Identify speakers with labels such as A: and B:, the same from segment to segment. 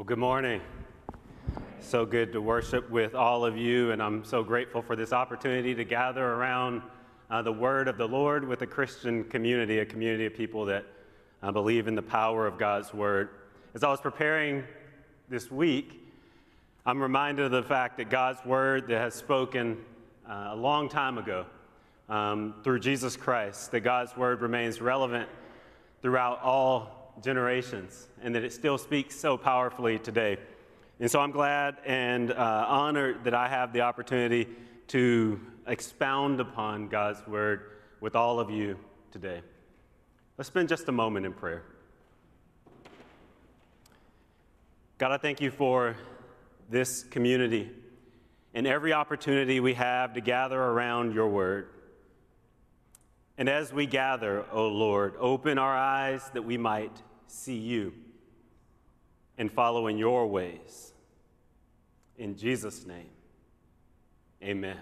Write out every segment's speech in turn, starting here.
A: Well, good morning. So good to worship with all of you, and I'm so grateful for this opportunity to gather around uh, the word of the Lord with a Christian community, a community of people that uh, believe in the power of God's word. As I was preparing this week, I'm reminded of the fact that God's word that has spoken uh, a long time ago um, through Jesus Christ, that God's word remains relevant throughout all generations and that it still speaks so powerfully today. And so I'm glad and uh, honored that I have the opportunity to expound upon God's word with all of you today. Let's spend just a moment in prayer. God, I thank you for this community and every opportunity we have to gather around your word. And as we gather, O Lord, open our eyes that we might see you and follow in your ways. In Jesus' name, amen.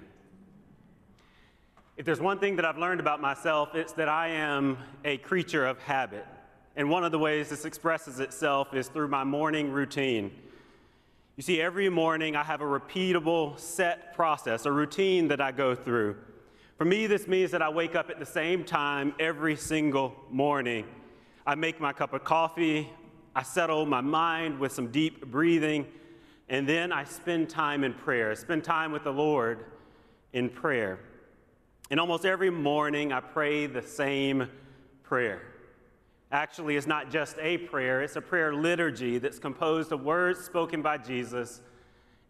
A: If there's one thing that I've learned about myself, it's that I am a creature of habit. And one of the ways this expresses itself is through my morning routine. You see, every morning I have a repeatable set process, a routine that I go through. For me, this means that I wake up at the same time every single morning. I make my cup of coffee, I settle my mind with some deep breathing, and then I spend time in prayer, spend time with the Lord in prayer. And almost every morning, I pray the same prayer. Actually, it's not just a prayer, it's a prayer liturgy that's composed of words spoken by Jesus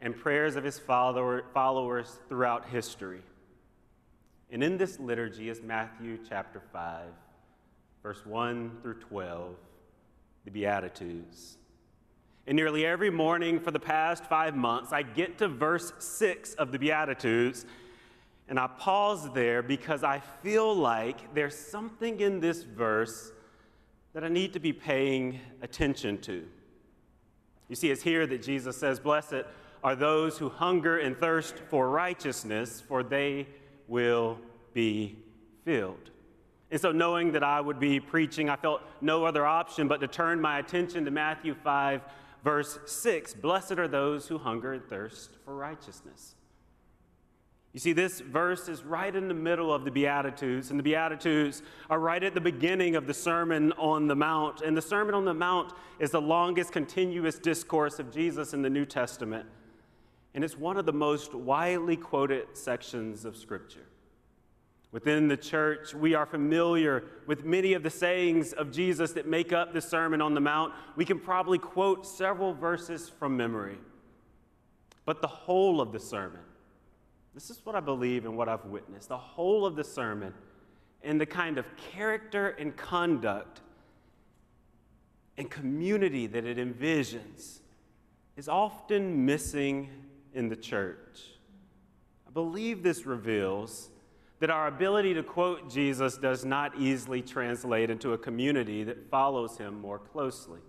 A: and prayers of his follower, followers throughout history. And in this liturgy is Matthew chapter 5 verse 1 through 12, the Beatitudes. And nearly every morning for the past five months, I get to verse 6 of the Beatitudes, and I pause there because I feel like there's something in this verse that I need to be paying attention to. You see, it's here that Jesus says, Blessed are those who hunger and thirst for righteousness, for they will be filled. And so, knowing that I would be preaching, I felt no other option but to turn my attention to Matthew 5, verse 6. Blessed are those who hunger and thirst for righteousness. You see, this verse is right in the middle of the Beatitudes, and the Beatitudes are right at the beginning of the Sermon on the Mount. And the Sermon on the Mount is the longest continuous discourse of Jesus in the New Testament, and it's one of the most widely quoted sections of Scripture. Within the church, we are familiar with many of the sayings of Jesus that make up the Sermon on the Mount. We can probably quote several verses from memory. But the whole of the sermon, this is what I believe and what I've witnessed the whole of the sermon and the kind of character and conduct and community that it envisions is often missing in the church. I believe this reveals that our ability to quote Jesus does not easily translate into a community that follows him more closely.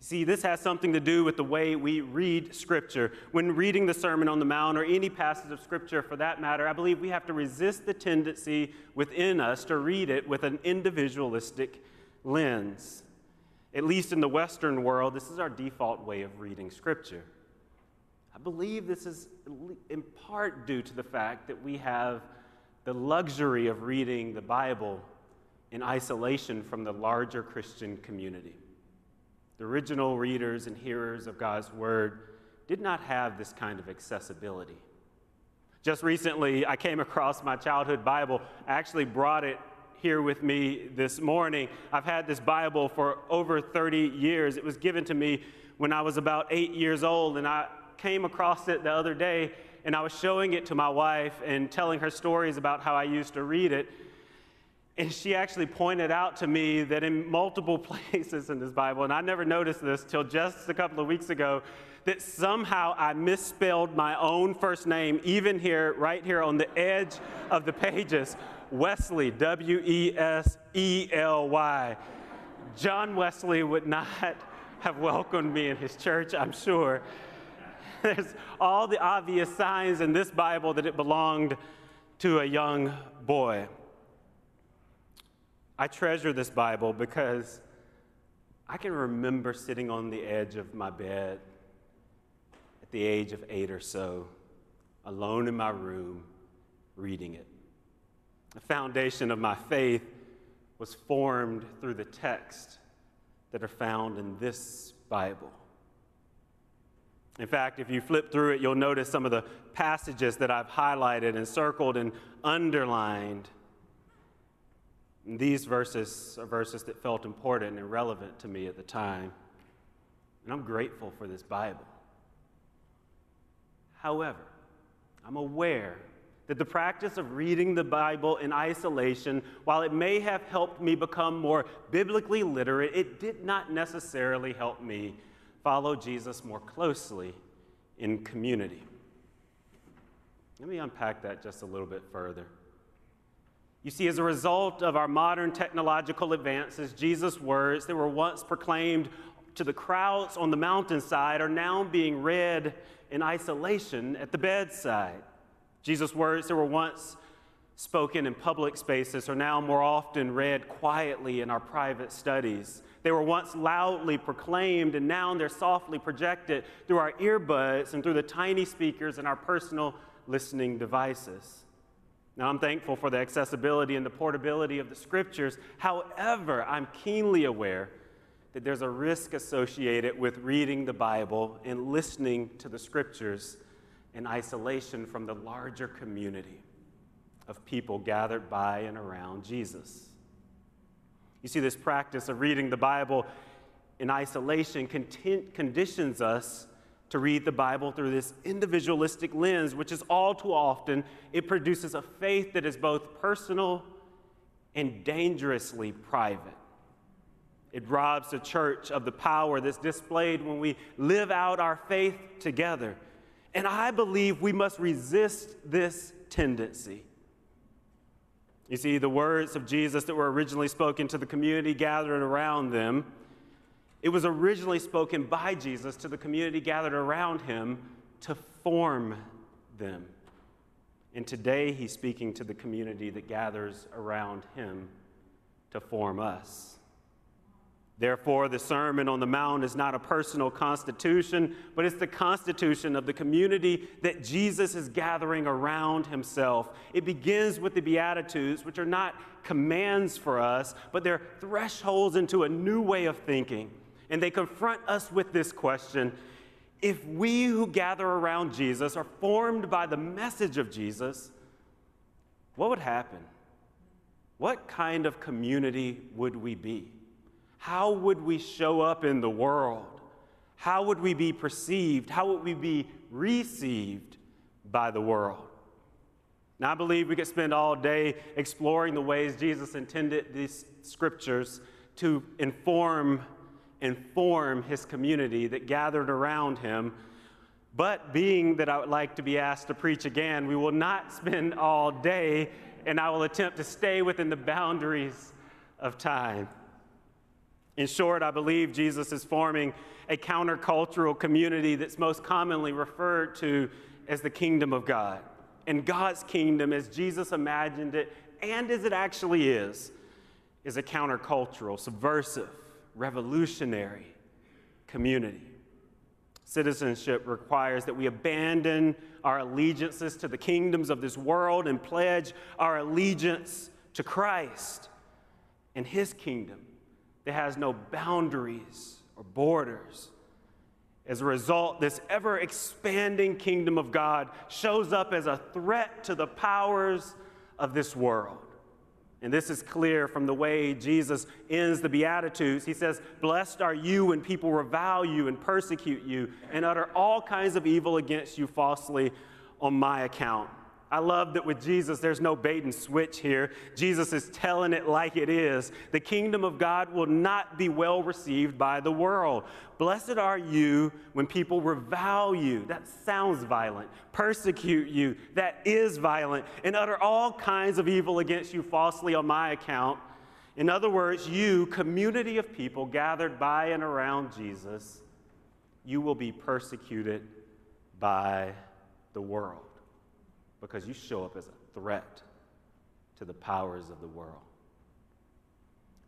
A: See, this has something to do with the way we read Scripture. When reading the Sermon on the Mount or any passage of Scripture for that matter, I believe we have to resist the tendency within us to read it with an individualistic lens. At least in the Western world, this is our default way of reading Scripture. I believe this is in part due to the fact that we have the luxury of reading the Bible in isolation from the larger Christian community. The original readers and hearers of God's Word did not have this kind of accessibility. Just recently, I came across my childhood Bible. I actually brought it here with me this morning. I've had this Bible for over 30 years. It was given to me when I was about eight years old, and I came across it the other day and I was showing it to my wife and telling her stories about how I used to read it. And she actually pointed out to me that in multiple places in this Bible, and I never noticed this till just a couple of weeks ago, that somehow I misspelled my own first name, even here, right here on the edge of the pages Wesley, W E S E L Y. John Wesley would not have welcomed me in his church, I'm sure. There's all the obvious signs in this Bible that it belonged to a young boy. I treasure this Bible because I can remember sitting on the edge of my bed at the age of eight or so, alone in my room, reading it. The foundation of my faith was formed through the text that are found in this Bible. In fact, if you flip through it, you'll notice some of the passages that I've highlighted and circled and underlined. And these verses are verses that felt important and relevant to me at the time. And I'm grateful for this Bible. However, I'm aware that the practice of reading the Bible in isolation, while it may have helped me become more biblically literate, it did not necessarily help me follow Jesus more closely in community. Let me unpack that just a little bit further. You see, as a result of our modern technological advances, Jesus' words that were once proclaimed to the crowds on the mountainside are now being read in isolation at the bedside. Jesus' words that were once spoken in public spaces are now more often read quietly in our private studies. They were once loudly proclaimed, and now they're softly projected through our earbuds and through the tiny speakers in our personal listening devices. Now, I'm thankful for the accessibility and the portability of the scriptures. However, I'm keenly aware that there's a risk associated with reading the Bible and listening to the scriptures in isolation from the larger community of people gathered by and around Jesus. You see, this practice of reading the Bible in isolation content, conditions us to read the Bible through this individualistic lens, which is all too often, it produces a faith that is both personal and dangerously private. It robs the church of the power that's displayed when we live out our faith together. And I believe we must resist this tendency. You see, the words of Jesus that were originally spoken to the community gathered around them, it was originally spoken by Jesus to the community gathered around him to form them. And today he's speaking to the community that gathers around him to form us. Therefore, the Sermon on the Mount is not a personal constitution, but it's the constitution of the community that Jesus is gathering around himself. It begins with the Beatitudes, which are not commands for us, but they're thresholds into a new way of thinking. And they confront us with this question If we who gather around Jesus are formed by the message of Jesus, what would happen? What kind of community would we be? How would we show up in the world? How would we be perceived? How would we be received by the world? Now, I believe we could spend all day exploring the ways Jesus intended these scriptures to inform inform his community that gathered around him. But being that I would like to be asked to preach again, we will not spend all day, and I will attempt to stay within the boundaries of time. In short, I believe Jesus is forming a countercultural community that's most commonly referred to as the kingdom of God. And God's kingdom, as Jesus imagined it, and as it actually is, is a countercultural, subversive, revolutionary community. Citizenship requires that we abandon our allegiances to the kingdoms of this world and pledge our allegiance to Christ and his kingdom that has no boundaries or borders. As a result, this ever expanding kingdom of God shows up as a threat to the powers of this world. And this is clear from the way Jesus ends the Beatitudes. He says, Blessed are you when people revile you and persecute you and utter all kinds of evil against you falsely on my account. I love that with Jesus, there's no bait and switch here. Jesus is telling it like it is. The kingdom of God will not be well received by the world. Blessed are you when people revile you. That sounds violent. Persecute you. That is violent. And utter all kinds of evil against you falsely on my account. In other words, you, community of people gathered by and around Jesus, you will be persecuted by the world because you show up as a threat to the powers of the world.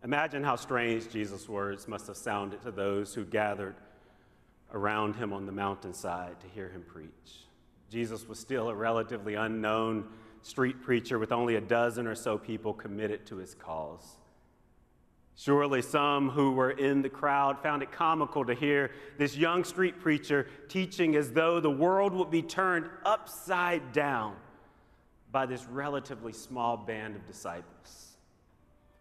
A: Imagine how strange Jesus' words must have sounded to those who gathered around him on the mountainside to hear him preach. Jesus was still a relatively unknown street preacher with only a dozen or so people committed to his cause. Surely some who were in the crowd found it comical to hear this young street preacher teaching as though the world would be turned upside down by this relatively small band of disciples.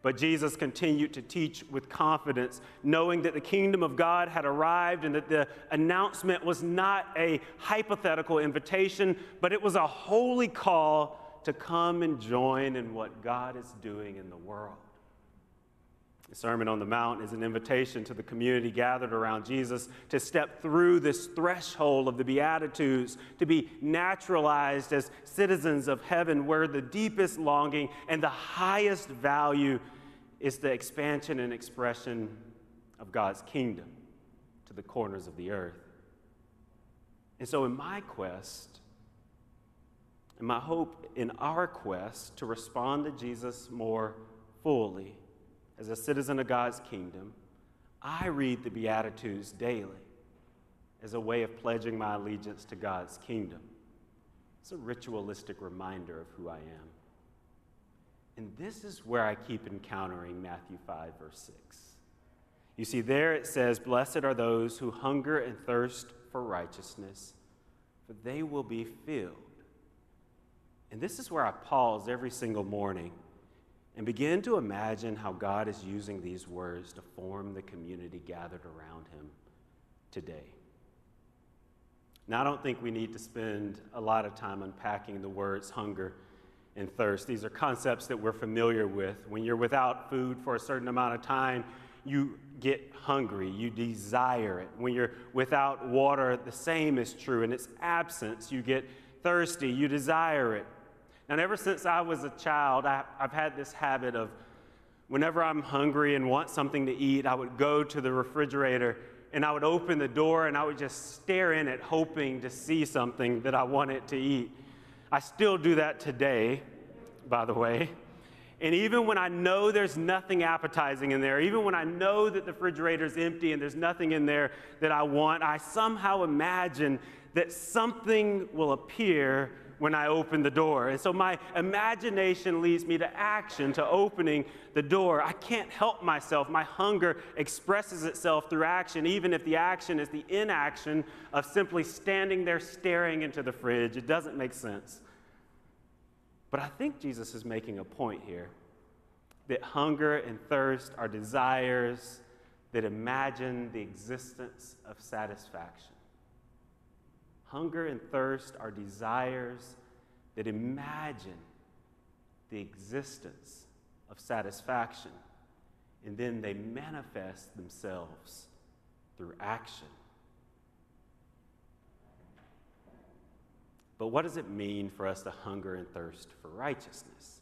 A: But Jesus continued to teach with confidence, knowing that the kingdom of God had arrived and that the announcement was not a hypothetical invitation, but it was a holy call to come and join in what God is doing in the world. The Sermon on the Mount is an invitation to the community gathered around Jesus to step through this threshold of the Beatitudes, to be naturalized as citizens of heaven, where the deepest longing and the highest value is the expansion and expression of God's kingdom to the corners of the earth. And so, in my quest, and my hope in our quest to respond to Jesus more fully, as a citizen of God's kingdom, I read the Beatitudes daily as a way of pledging my allegiance to God's kingdom. It's a ritualistic reminder of who I am. And this is where I keep encountering Matthew 5, verse 6. You see, there it says, Blessed are those who hunger and thirst for righteousness, for they will be filled. And this is where I pause every single morning and begin to imagine how God is using these words to form the community gathered around him today. Now, I don't think we need to spend a lot of time unpacking the words hunger and thirst. These are concepts that we're familiar with. When you're without food for a certain amount of time, you get hungry, you desire it. When you're without water, the same is true. In its absence, you get thirsty, you desire it. And ever since I was a child, I, have had this habit of whenever I'm hungry and want something to eat, I would go to the refrigerator and I would open the door and I would just stare in it, hoping to see something that I wanted to eat. I still do that today, by the way. And even when I know there's nothing appetizing in there, even when I know that the refrigerator's empty and there's nothing in there that I want, I somehow imagine that something will appear when I open the door. And so my imagination leads me to action, to opening the door. I can't help myself. My hunger expresses itself through action, even if the action is the inaction of simply standing there staring into the fridge. It doesn't make sense. But I think Jesus is making a point here that hunger and thirst are desires that imagine the existence of satisfaction. Hunger and thirst are desires that imagine the existence of satisfaction, and then they manifest themselves through action. But what does it mean for us to hunger and thirst for righteousness?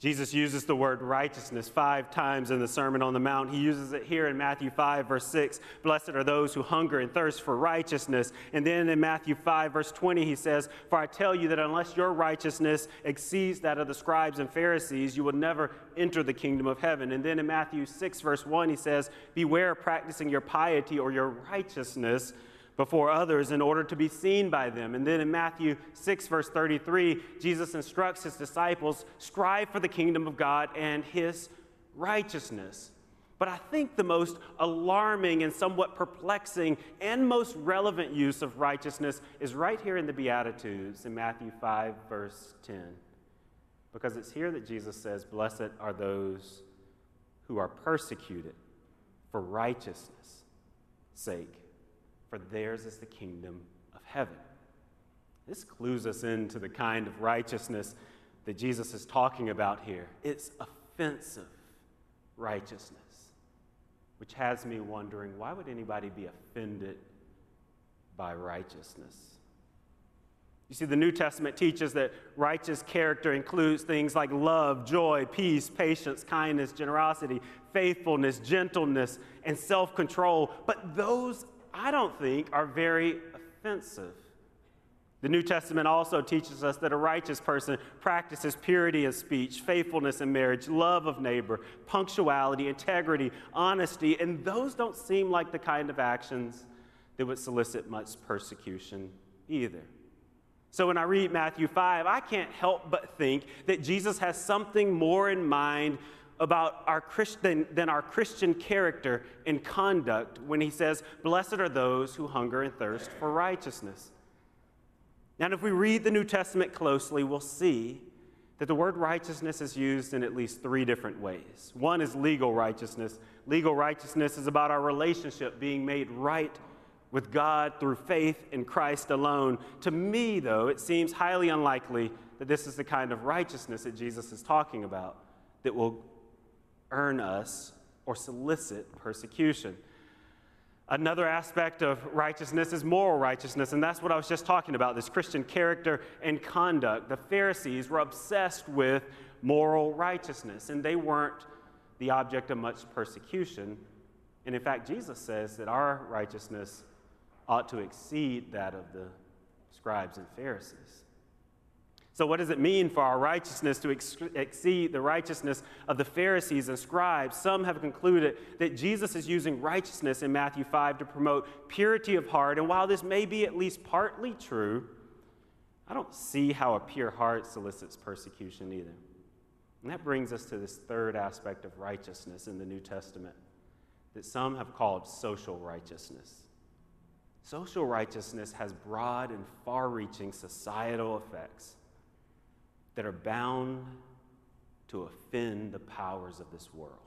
A: Jesus uses the word righteousness five times in the Sermon on the Mount. He uses it here in Matthew 5, verse 6. Blessed are those who hunger and thirst for righteousness. And then in Matthew 5, verse 20, he says, For I tell you that unless your righteousness exceeds that of the scribes and Pharisees, you will never enter the kingdom of heaven. And then in Matthew 6, verse 1, he says, Beware of practicing your piety or your righteousness before others in order to be seen by them. And then in Matthew 6, verse 33, Jesus instructs his disciples strive for the kingdom of God and his righteousness. But I think the most alarming and somewhat perplexing and most relevant use of righteousness is right here in the Beatitudes in Matthew 5, verse 10. Because it's here that Jesus says, Blessed are those who are persecuted for righteousness' sake for theirs is the kingdom of heaven. This clues us into the kind of righteousness that Jesus is talking about here. It's offensive righteousness, which has me wondering why would anybody be offended by righteousness? You see, the New Testament teaches that righteous character includes things like love, joy, peace, patience, kindness, generosity, faithfulness, gentleness, and self control. But those I don't think are very offensive The New Testament also teaches us that a righteous person practices purity of speech, faithfulness in marriage, love of neighbor, punctuality, integrity, honesty, and those don't seem like the kind of actions that would solicit much persecution either. So when I read Matthew 5, I can't help but think that Jesus has something more in mind about our Christian, than our Christian character and conduct when he says, Blessed are those who hunger and thirst for righteousness. Now, if we read the New Testament closely, we'll see that the word righteousness is used in at least three different ways. One is legal righteousness. Legal righteousness is about our relationship being made right with God through faith in Christ alone. To me, though, it seems highly unlikely that this is the kind of righteousness that Jesus is talking about that will earn us or solicit persecution. Another aspect of righteousness is moral righteousness, and that's what I was just talking about this Christian character and conduct. The Pharisees were obsessed with moral righteousness, and they weren't the object of much persecution. And in fact, Jesus says that our righteousness ought to exceed that of the scribes and Pharisees. So, what does it mean for our righteousness to ex- exceed the righteousness of the Pharisees and scribes? Some have concluded that Jesus is using righteousness in Matthew 5 to promote purity of heart. And while this may be at least partly true, I don't see how a pure heart solicits persecution either. And that brings us to this third aspect of righteousness in the New Testament that some have called social righteousness. Social righteousness has broad and far reaching societal effects that are bound to offend the powers of this world.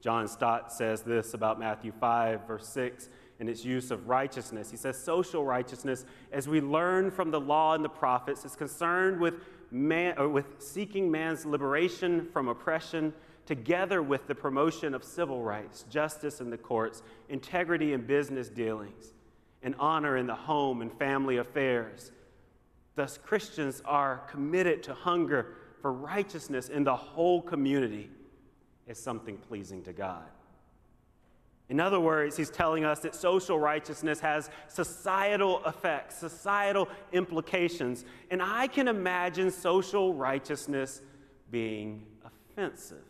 A: John Stott says this about Matthew 5, verse 6, in its use of righteousness. He says, Social righteousness, as we learn from the law and the prophets, is concerned with, man, with seeking man's liberation from oppression, together with the promotion of civil rights, justice in the courts, integrity in business dealings, and honor in the home and family affairs Thus, Christians are committed to hunger for righteousness in the whole community as something pleasing to God. In other words, he's telling us that social righteousness has societal effects, societal implications. And I can imagine social righteousness being offensive.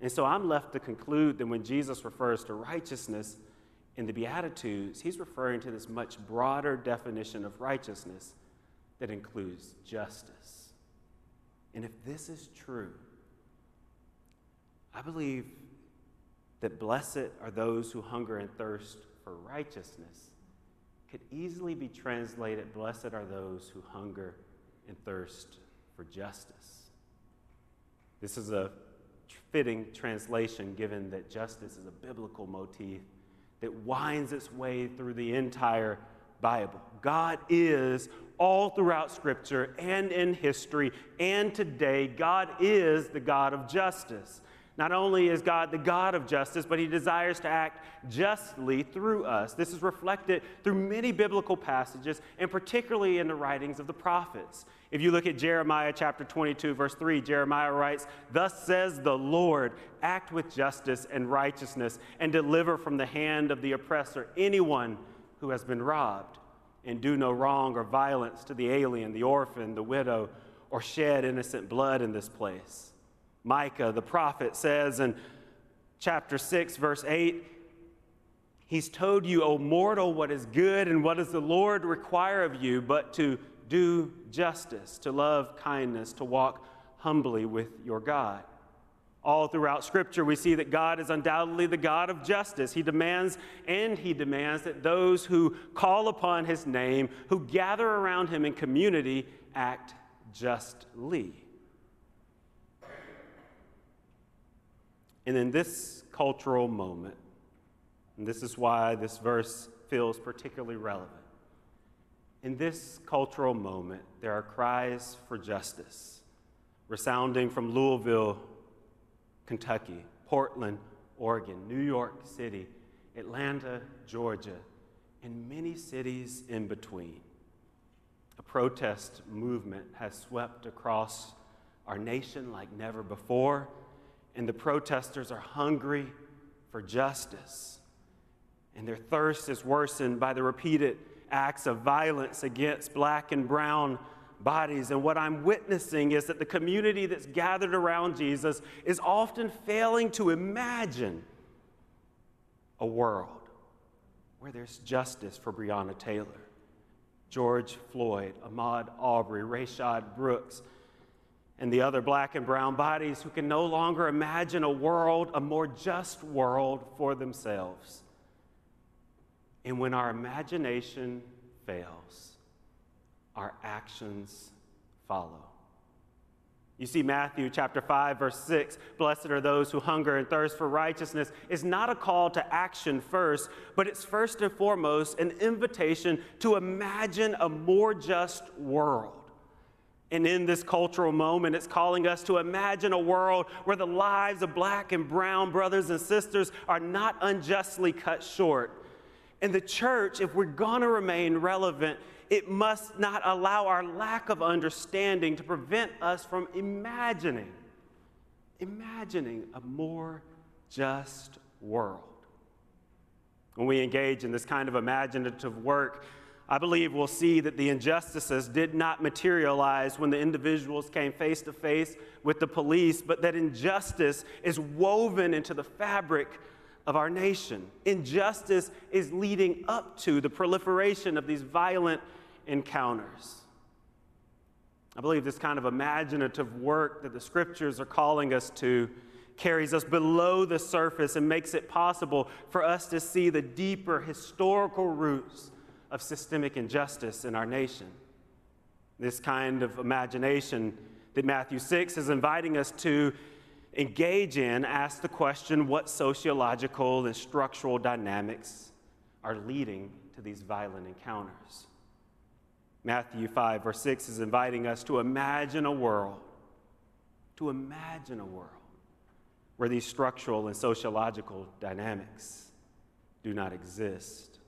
A: And so I'm left to conclude that when Jesus refers to righteousness in the Beatitudes, he's referring to this much broader definition of righteousness that includes justice. And if this is true, I believe that blessed are those who hunger and thirst for righteousness could easily be translated blessed are those who hunger and thirst for justice. This is a fitting translation given that justice is a biblical motif that winds its way through the entire Bible. God is all throughout Scripture and in history and today. God is the God of justice. Not only is God the God of justice, but He desires to act justly through us. This is reflected through many biblical passages, and particularly in the writings of the prophets. If you look at Jeremiah chapter 22, verse 3, Jeremiah writes, Thus says the Lord, act with justice and righteousness, and deliver from the hand of the oppressor anyone who has been robbed and do no wrong or violence to the alien, the orphan, the widow, or shed innocent blood in this place. Micah, the prophet, says in chapter 6, verse 8, He's told you, O mortal, what is good and what does the Lord require of you, but to do justice, to love kindness, to walk humbly with your God. All throughout Scripture, we see that God is undoubtedly the God of justice. He demands and He demands that those who call upon His name, who gather around Him in community, act justly. And in this cultural moment, and this is why this verse feels particularly relevant, in this cultural moment, there are cries for justice resounding from Louisville Kentucky, Portland, Oregon, New York City, Atlanta, Georgia, and many cities in between. A protest movement has swept across our nation like never before, and the protesters are hungry for justice. And their thirst is worsened by the repeated acts of violence against black and brown bodies. And what I'm witnessing is that the community that's gathered around Jesus is often failing to imagine a world where there's justice for Breonna Taylor, George Floyd, Ahmaud Arbery, Rayshard Brooks, and the other black and brown bodies who can no longer imagine a world, a more just world for themselves. And when our imagination fails, our actions follow. You see, Matthew chapter 5, verse 6, blessed are those who hunger and thirst for righteousness, is not a call to action first, but it's first and foremost an invitation to imagine a more just world. And in this cultural moment, it's calling us to imagine a world where the lives of black and brown brothers and sisters are not unjustly cut short. And the church, if we're to remain relevant, it must not allow our lack of understanding to prevent us from imagining, imagining a more just world. When we engage in this kind of imaginative work, I believe we'll see that the injustices did not materialize when the individuals came face to face with the police, but that injustice is woven into the fabric of our nation. Injustice is leading up to the proliferation of these violent encounters. I believe this kind of imaginative work that the scriptures are calling us to carries us below the surface and makes it possible for us to see the deeper historical roots of systemic injustice in our nation. This kind of imagination that Matthew 6 is inviting us to engage in asks the question what sociological and structural dynamics are leading to these violent encounters. Matthew 5, verse 6 is inviting us to imagine a world, to imagine a world where these structural and sociological dynamics do not exist.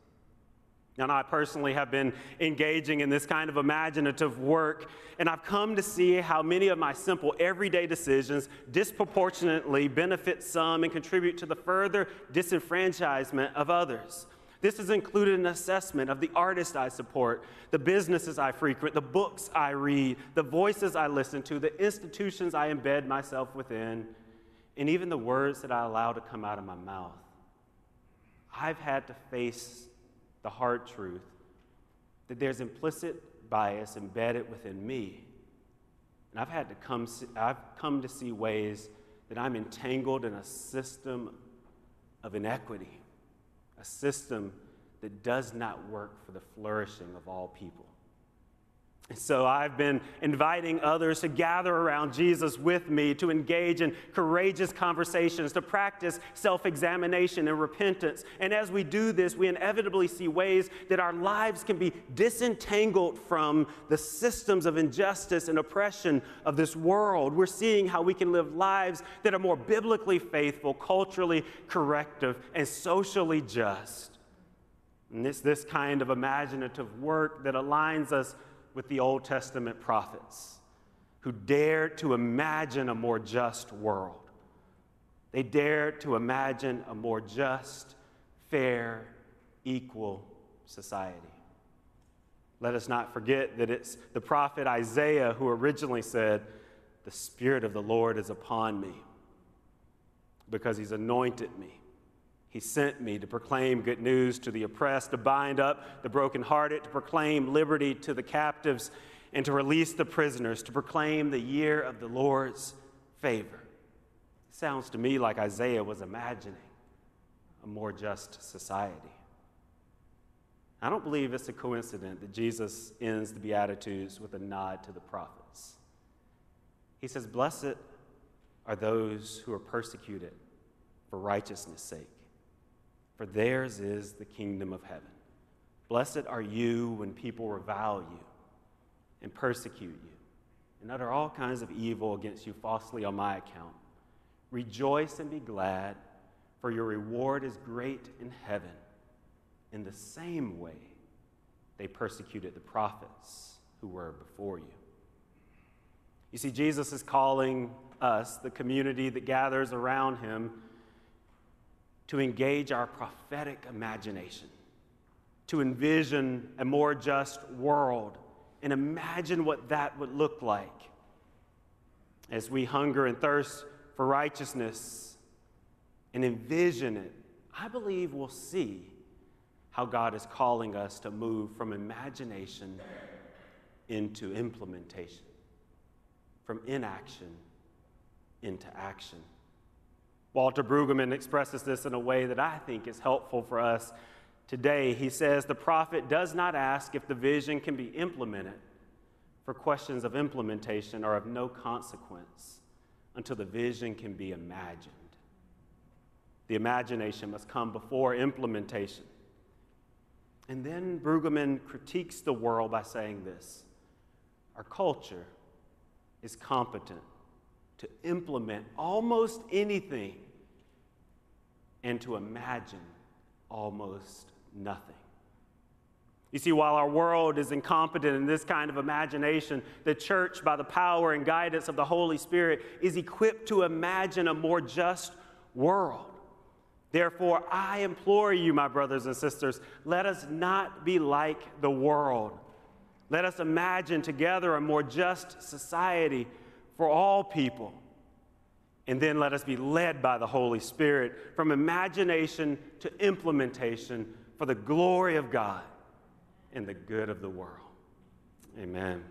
A: And I personally have been engaging in this kind of imaginative work, and I've come to see how many of my simple everyday decisions disproportionately benefit some and contribute to the further disenfranchisement of others. This has included an assessment of the artists I support, the businesses I frequent, the books I read, the voices I listen to, the institutions I embed myself within, and even the words that I allow to come out of my mouth. I've had to face the hard truth that there's implicit bias embedded within me. And I've had to come, I've come to see ways that I'm entangled in a system of inequity a system that does not work for the flourishing of all people. So I've been inviting others to gather around Jesus with me to engage in courageous conversations, to practice self examination and repentance. And as we do this, we inevitably see ways that our lives can be disentangled from the systems of injustice and oppression of this world. We're seeing how we can live lives that are more biblically faithful, culturally corrective, and socially just. And it's this kind of imaginative work that aligns us with the Old Testament prophets who dared to imagine a more just world. They dared to imagine a more just, fair, equal society. Let us not forget that it's the prophet Isaiah who originally said, The Spirit of the Lord is upon me because he's anointed me he sent me to proclaim good news to the oppressed, to bind up the brokenhearted, to proclaim liberty to the captives, and to release the prisoners, to proclaim the year of the Lord's favor. Sounds to me like Isaiah was imagining a more just society. I don't believe it's a coincidence that Jesus ends the Beatitudes with a nod to the prophets. He says, Blessed are those who are persecuted for righteousness' sake for theirs is the kingdom of heaven. Blessed are you when people revile you and persecute you and utter all kinds of evil against you falsely on my account. Rejoice and be glad, for your reward is great in heaven. In the same way, they persecuted the prophets who were before you. You see, Jesus is calling us, the community that gathers around him, to engage our prophetic imagination, to envision a more just world and imagine what that would look like. As we hunger and thirst for righteousness and envision it, I believe we'll see how God is calling us to move from imagination into implementation, from inaction into action. Walter Brueggemann expresses this in a way that I think is helpful for us today. He says the prophet does not ask if the vision can be implemented, for questions of implementation are of no consequence until the vision can be imagined. The imagination must come before implementation. And then Brueggemann critiques the world by saying this Our culture is competent to implement almost anything and to imagine almost nothing. You see, while our world is incompetent in this kind of imagination, the church, by the power and guidance of the Holy Spirit, is equipped to imagine a more just world. Therefore, I implore you, my brothers and sisters, let us not be like the world. Let us imagine together a more just society for all people. And then let us be led by the Holy Spirit from imagination to implementation for the glory of God and the good of the world. Amen.